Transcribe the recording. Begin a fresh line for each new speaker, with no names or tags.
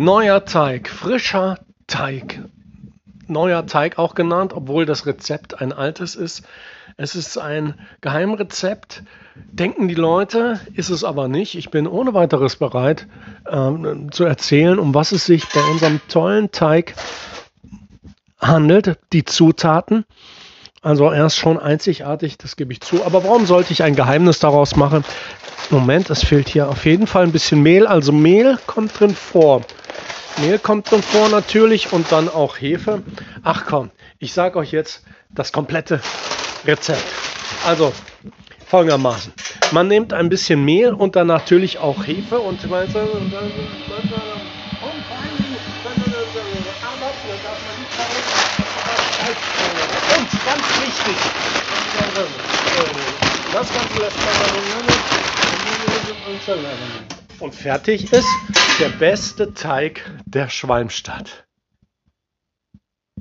Neuer Teig, frischer Teig. Neuer Teig auch genannt, obwohl das Rezept ein altes ist. Es ist ein Geheimrezept, denken die Leute, ist es aber nicht. Ich bin ohne weiteres bereit ähm, zu erzählen, um was es sich bei unserem tollen Teig handelt. Die Zutaten. Also er ist schon einzigartig, das gebe ich zu. Aber warum sollte ich ein Geheimnis daraus machen? Moment, es fehlt hier auf jeden Fall ein bisschen Mehl. Also Mehl kommt drin vor. Mehl kommt drin vor natürlich und dann auch Hefe. Ach komm, ich sage euch jetzt das komplette Rezept. Also folgendermaßen. Man nimmt ein bisschen Mehl und dann natürlich auch Hefe und, ganz wichtig, das Ganze lässt man und fertig ist der beste Teig der Schwalmstadt.